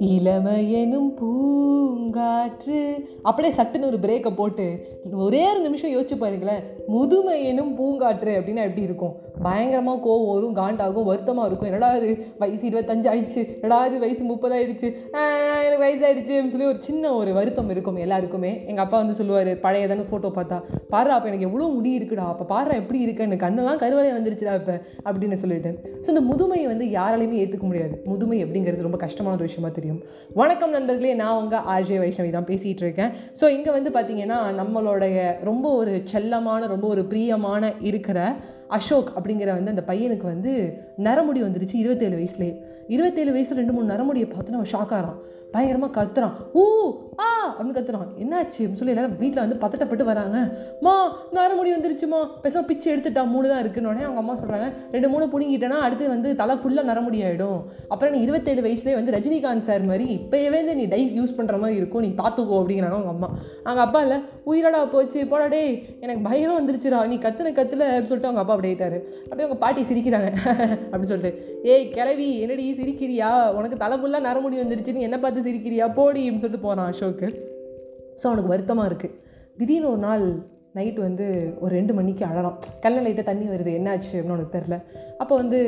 இளமையெனும் பூங்காற்று. அப்படியே சட்டுன்னு ஒரு பிரேக்கை போட்டு ஒரே ஒரு நிமிஷம் யோசிச்சு பாருங்களேன். முதுமை எனும் பூங்காற்று அப்படின்னா எப்படி இருக்கும்? பயங்கரமாக கோவம் வரும் காண்டாகும் வருத்தமாக இருக்கும். என்னடா இது? வயசு இருபத்தஞ்சு ஆயிடுச்சு. என்னடா இது? வயசு முப்பதாயிடுச்சு எனக்கு வயசு அப்படின்னு சொல்லி ஒரு சின்ன ஒரு வருத்தம் இருக்கும் எல்லாருக்குமே. எங்கள் அப்பா வந்து சொல்லுவார் பழைய தானே ஃபோட்டோ பார்த்தா. பாரு அப்போ எனக்கு எவ்வளோ முடி இருக்குடா. அப்போ பாரு எப்படி இருக்கு கண்ணெல்லாம் கருவலையை வந்துருச்சுடா இப்போ. அப்படின்னு சொல்லிட்டு. ஸோ இந்த முதுமையை வந்து யாராலையுமே ஏற்றுக்க முடியாது. முதுமை அப்படிங்கிறது ரொம்ப கஷ்டமான ஒரு விஷயமா தெரியும். வணக்கம் நண்பர்களே நான் உங்கள் ஆர்ஜே வைஷ்ணவி தான் பேசிகிட்டு இருக்கேன். ஸோ இங்கே வந்து பார்த்தீங்கன்னா நம்மளோடைய ரொம்ப ஒரு செல்லமான ரொம்ப ஒரு பிரியமான இருக்கிற அசோக் அப்படிங்கிற வந்து அந்த பையனுக்கு வந்து நரமுடி வந்துருச்சு இருபத்தேழு வயசுலேயே இருபத்தேழு வயசில் ரெண்டு மூணு நரமுடியை பார்த்து நம்ம ஷாக் ஆகிறான் பயங்கரமாக கத்துறான். ஊ ஆ அப்படின்னு கத்துறான். என்னாச்சு? அப்படின்னு சொல்லி எல்லாரும் வீட்டில் வந்து பதட்டப்பட்டு வராங்க. மா நரமுடி வந்துருச்சுமா. பேசாம பிச்சு எடுத்துட்டா மூணு தான் இருக்குன்னு அவங்க அம்மா சொல்கிறாங்க ரெண்டு மூணு பிடுங்கிட்டேன்னா அடுத்து வந்து தலை ஃபுல்லாக நரமுடி ஆகிடும் அப்புறம் நீ இருபத்தேழு வயசுலேயே வந்து ரஜினிகாந்த் சார் மாதிரி இப்போயே வந்து நீ டை யூஸ் பண்ணுற மாதிரி இருக்கும். நீ பார்த்துக்கோ அப்படிங்கிறாங்க அவங்க அம்மா. அவங்க அப்பா இல்லை உயிரடா போச்சு. போடா டேய் எனக்கு பயம் வந்துருச்சுடா. நீ கத்துன கத்துல அப்படின்னு சொல்லிட்டு அவங்க அப்பா அப்படி ஆயிட்டாரு அப்படியே உங்கள் பாட்டி சிரிக்கிறாங்க. அப்படின்னு சொல்லிட்டு ஏய் கிளவி என்னடி சிரிக்கிறியா? உனக்கு தலைமுல்லாம் நரமுடி வந்துருச்சுன்னு என்ன பார்த்து சிரிக்கிறியா? போடின்னு சொல்லிட்டு போகிறான் அசோக்கு ஸோ அவனுக்கு வருத்தமாக இருக்குது திடீர்னு ஒரு நாள் நைட்டு வந்து ஒரு ரெண்டு மணிக்கு அழலாம் கல்ல லைட்டாக தண்ணி வருது. என்னாச்சு அப்படின்னு உனக்கு தெரில அப்போ வந்து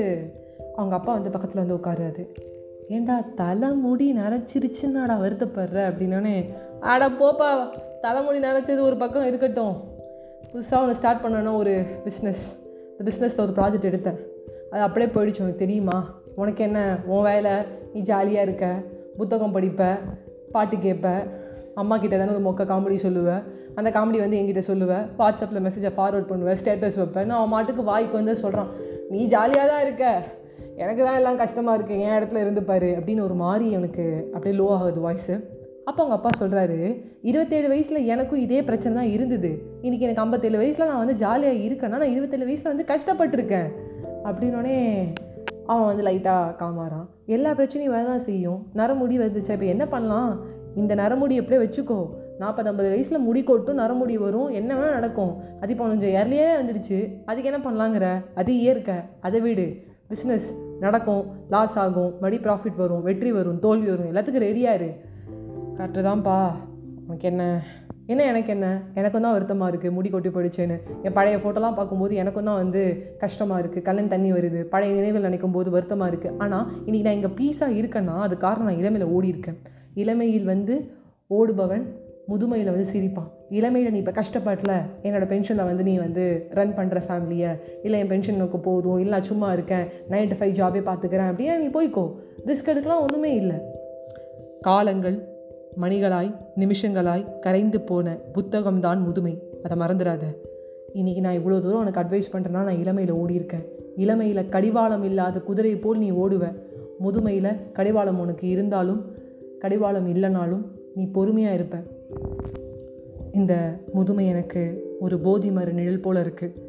அவங்க அப்பா வந்து பக்கத்தில் வந்து உட்காருறாரு. ஏண்டா தலைமுடி நரைச்சிருச்சுன்னாடா வருத்தப்படுற? அப்படின்னோடனே ஆடா போப்பா தலைமுடி நரைச்சது ஒரு பக்கம் இருக்கட்டும். புதுசாக ஒன்று ஸ்டார்ட் பண்ணணும் ஒரு பிஸ்னஸ் இந்த பிஸ்னஸில் ஒரு ப்ராஜெக்ட் எடுத்தேன். அது அப்படியே போயிடுச்சு. உனக்கு தெரியுமா? உனக்கு என்ன? உன் வேலை நீ ஜாலியாக இருக்க புத்தகம் படிப்ப பாட்டு கேட்ப அம்மா கிட்ட தானே ஒரு மொக்க காமெடி சொல்லுவேன் அந்த காமெடி வந்து என்கிட்ட சொல்லுவேன் வாட்ஸ்அப்பில் மெசேஜை ஃபார்வர்ட் பண்ணுவேன் ஸ்டேட்டஸ் வைப்பேன் நான் அவன் மாட்டுக்கு வாய்க்கு வந்து சொல்கிறான் நீ ஜாலியாக தான் இருக்க. எனக்கு தான் எல்லாம் கஷ்டமாக இருக்குது என் இடத்துல இருந்து பாரு. அப்படின்னு ஒரு மாதிரி எனக்கு அப்படியே லோ ஆகுது வாய்ஸு அப்போ அவங்க அப்பா சொல்கிறாரு இருபத்தேழு வயசில் எனக்கும் இதே பிரச்சனை தான் இருந்தது. இன்றைக்கி எனக்கு ஐம்பத்தேழு வயசில் நான் வந்து ஜாலியாக இருக்கேன்னா நான் இருபத்தேழு வயசில் வந்து கஷ்டப்பட்டிருக்கேன். அப்படின்னோடனே அவன் வந்து லைட்டாக காமாறான். எல்லா பிரச்சனையும் வேறு தான் செய்யும். நரமுடி வந்துச்சா? இப்போ என்ன பண்ணலாம்? இந்த நரமுடி எப்படியே வச்சுக்கோ. நாற்பது ஐம்பது வயசில் முடி கொட்டும் நரமுடி வரும். என்ன வேணால் நடக்கும். அது இப்போ கொஞ்சம் ஏர்லியே வந்துடுச்சு அதுக்கு என்ன பண்ணலாங்கிற? அது இயற்கை அதை விடு. பிஸ்னஸ் நடக்கும். லாஸ் ஆகும். மடி ப்ராஃபிட் வரும். வெற்றி வரும். தோல்வி வரும். எல்லாத்துக்கும் ரெடியாக இரு. கரெக்டு தான்ப்பா உனக்கு என்ன? என்ன எனக்கு என்ன? எனக்கும் தான் வருத்தமாக இருக்குது முடி கொட்டி போயிடுச்சேன்னு. என் பழைய ஃபோட்டோலாம் பார்க்கும்போது எனக்கும் தான் வந்து கஷ்டமாக இருக்குது கல்லன் தண்ணி வருது பழைய நினைவுகள் நினைக்கும் போது வருத்தமாக இருக்குது ஆனால் இன்றைக்கி நான் இங்கே பீஸாக இருக்கேன்னா அது காரணம் நான் இளமையில் ஓடி இருக்கேன் இளமையில் வந்து ஓடுபவன் முதுமையில் வந்து சிரிப்பான். இளமையில் நீ இப்போ கஷ்டப்படல என்னோட பென்ஷனில் வந்து நீ வந்து ரன் பண்ணுற ஃபேமிலியை இல்லை என் பென்ஷன் நோக்கு போதும் இல்லை நான் சும்மா இருக்கேன் நைன் டு ஃபைவ் ஜாபே பார்த்துக்கிறேன் அப்படியே நீ போய்க்கோ. ரிஸ்க் எடுக்கலாம் ஒன்றுமே இல்லை. காலங்கள் மணிகளாய் நிமிஷங்களாய் கரைந்து போன புத்தகம்தான் முதுமை. அதை மறந்துடாத. இன்றைக்கி நான் இவ்வளோ தூரம் உனக்கு அட்வைஸ் பண்ணுறேன்னா நான் இளமையில் ஓடியிருக்கேன். இளமையில் கடிவாளம் இல்லாத குதிரை போல் நீ ஓடுவ. முதுமையில் கடிவாளம் உனக்கு இருந்தாலும் கடிவாளம் இல்லைனாலும் நீ பொறுமையாக இருப்ப. இந்த முதுமை எனக்கு ஒரு போதி மறு நிழல் போல் இருக்குது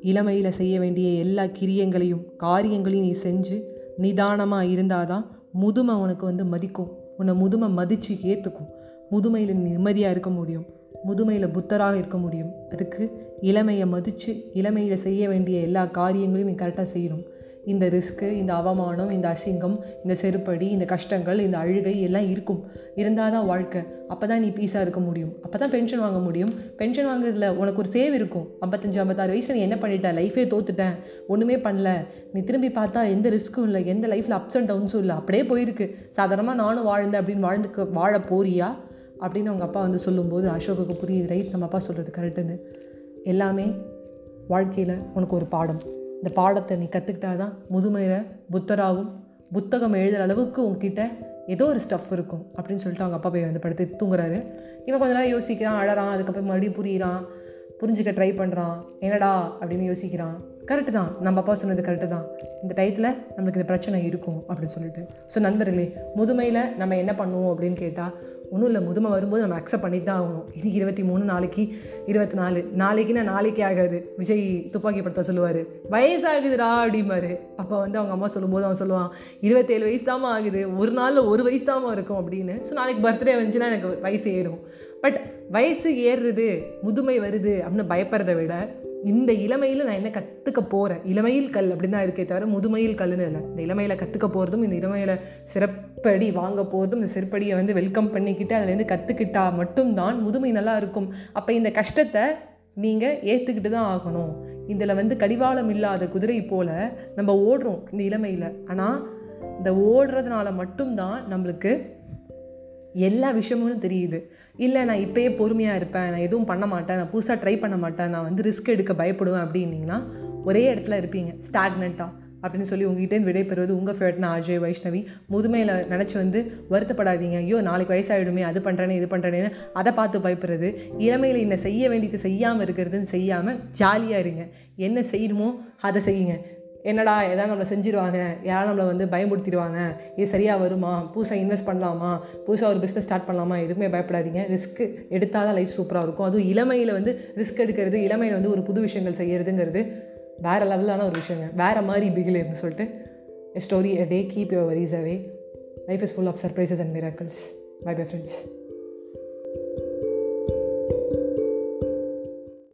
இளமையில் செய்ய வேண்டிய எல்லா கிரியங்களையும் காரியங்களையும் நீ செஞ்சு நிதானமாக இருந்தாதான் முதுமை உனக்கு வந்து மதிக்கும். உன்னை முதுமை மதித்து ஏற்றுக்கும் முதுமையில் நிம்மதியாக இருக்க முடியும். முதுமையில் புத்தராக இருக்க முடியும். அதுக்கு இளமையை மதித்து இளமையில் செய்ய வேண்டிய எல்லா காரியங்களையும் நீ கரெக்டாக செய்யணும். இந்த ரிஸ்க்கு இந்த அவமானம் இந்த அசிங்கம் இந்த செருப்படி இந்த கஷ்டங்கள் இந்த அழுகை எல்லாம் இருக்கும். இருந்தால் தான் வாழ்க்கை. அப்போ தான் நீ பீஸாக இருக்க முடியும். அப்போ தான் பென்ஷன் வாங்க முடியும். பென்ஷன் வாங்குறதுல உனக்கு ஒரு சேவ் இருக்கும். ஐம்பத்தஞ்சு ஐம்பத்தாறு வயசு நீ என்ன பண்ணிட்ட? லைஃபே தோத்துட்டேன் ஒன்றுமே பண்ணல. நீ திரும்பி பார்த்தா எந்த ரிஸ்க்கும் இல்லை. எந்த லைஃப்பில் அப்ஸ் அண்ட் டவுன்ஸும் இல்லை. அப்படியே போயிருக்கு. சாதாரணமாக நானும் வாழ்ந்தேன் அப்படின்னு வாழ்ந்துக்க வாழ போறியா? அப்படின்னு அவங்க அப்பா வந்து சொல்லும்போது அசோகுக்கு புரியுது. ரைட் நம்ம அப்பா சொல்கிறது கரெக்டுன்னு எல்லாமே வாழ்க்கையில் உனக்கு ஒரு பாடம். இந்த பாடத்தை நீ கற்றுக்கிட்டா தான் முதுமையில் புத்தராகவும் புத்தகம் எழுதுகிற அளவுக்கு உங்ககிட்ட ஏதோ ஒரு ஸ்டஃப் இருக்கும் அப்படின்னு சொல்லிட்டு அவங்க அப்பா போய் வந்து படுத்து தூங்குறாரு. இவன் கொஞ்ச நேரம் யோசிக்கிறான் அழறான் அதுக்கப்புறம் மறுபடியும் புரியிறான் புரிஞ்சுக்க ட்ரை பண்ணுறான் என்னடா அப்படின்னு யோசிக்கிறான். கரெக்டு தான். நம்ம அப்பா சொன்னது கரெக்டு தான். இந்த டயத்தில் நம்மளுக்கு இந்த பிரச்சனை இருக்கும் அப்படின்னு சொல்லிட்டு. ஸோ நண்பர்களே முதுமையில் நம்ம என்ன பண்ணுவோம் அப்படின்னு கேட்டால் ஒன்றும் இல்லை முதுமை வரும்போது நம்ம அக்செப்ட் பண்ணிட்டு தான் ஆகணும். இன்னைக்கு இருபத்தி மூணு நாளைக்கு இருபத்தி நாலு. நாளைக்குன்னா நாளைக்கே ஆகாது. விஜய் துப்பாக்கி படத்தை சொல்லுவார். வயசாகுதுடா அப்படிம்பாரு. அப்போ வந்து அவங்க அம்மா சொல்லும்போது அவன் சொல்லுவான் இருபத்தேழு வயசு தாமா ஆகுது. ஒரு நாளில் ஒரு வயசு தாமா இருக்கும் அப்படின்னு. ஸோ நாளைக்கு பர்த்டே வந்துச்சுன்னா எனக்கு வயசு ஏறும். பட் வயசு ஏறுறது முதுமை வருது அப்படின்னு பயப்படுறதை விட இந்த இளமையில் நான் என்ன கற்றுக்க போகிறேன் இளமையில் கல் அப்படின்னு தான் இருக்கே தவிர முதுமையில் கல்லுன்னு இல்லை. இந்த இளமையில் கற்றுக்க போகிறதும் இந்த இளமையில் சிறப்படி வாங்க போகிறதும் இந்த சிறப்படியை வந்து வெல்கம் பண்ணிக்கிட்டு அதுலேருந்து கற்றுக்கிட்டா மட்டும்தான் முதுமை நல்லா இருக்கும். அப்போ இந்த கஷ்டத்தை நீங்கள் ஏற்றுக்கிட்டு தான் ஆகணும். இதில் வந்து கடிவாளம் இல்லாத குதிரை போல் நம்ம ஓடுறோம் இந்த இளமையில். ஆனால் இந்த ஓடுறதுனால மட்டும்தான் நம்மளுக்கு எல்லா விஷயமும் தெரியுது. இல்லை நான் இப்போயே பொறுமையாக இருப்பேன் நான் எதுவும் பண்ண மாட்டேன் நான் புதுசாக ட்ரை பண்ண மாட்டேன் நான் வந்து ரிஸ்க் எடுக்க பயப்படுவேன் அப்படின்னீங்கன்னா ஒரே இடத்துல இருப்பீங்க. ஸ்டாக்னண்ட்டாக அப்படின்னு சொல்லி உங்ககிட்டேருந்து விடைபெறுவது உங்கள் ஃபேவரட்னா அஜய் வைஷ்ணவி. முதுமையில் நினச்சி வந்து வருத்தப்படாதீங்க. ஐயோ நாளைக்கு வயசாகிடுமே அது பண்ணுறேன்னு இது பண்ணுறேன்னு அதை பார்த்து பயப்படுறது. இளமையில் என்ன செய்ய வேண்டியது செய்யாமல் இருக்கிறதுன்னு செய்யாமல் ஜாலியாக இருங்க. என்ன செய்யணுமோ அதை செய்யுங்க. என்னடா எதாவது நம்மளை செஞ்சிருவாங்க? யாரும் நம்மளை வந்து பயமுறுத்திடுவாங்க. இது சரியாக வருமா? புதுசாக இன்வெஸ்ட் பண்ணலாமா? புதுசாக ஒரு பிஸ்னஸ் ஸ்டார்ட் பண்ணலாமா? எதுவுமே பயப்படாதீங்க. ரிஸ்க் எடுத்தால் தான் லைஃப் சூப்பராக இருக்கும். அதுவும் இளமையில் வந்து ரிஸ்க் எடுக்கிறது இளமையில் வந்து ஒரு புது விஷயங்கள் செய்கிறதுங்கிறது வேறு லெவலான ஒரு விஷயங்க. வேறு மாதிரி பிகிலேன்னு சொல்லிட்டு story a day keep your worries away life is full of surprises and miracles bye bye friends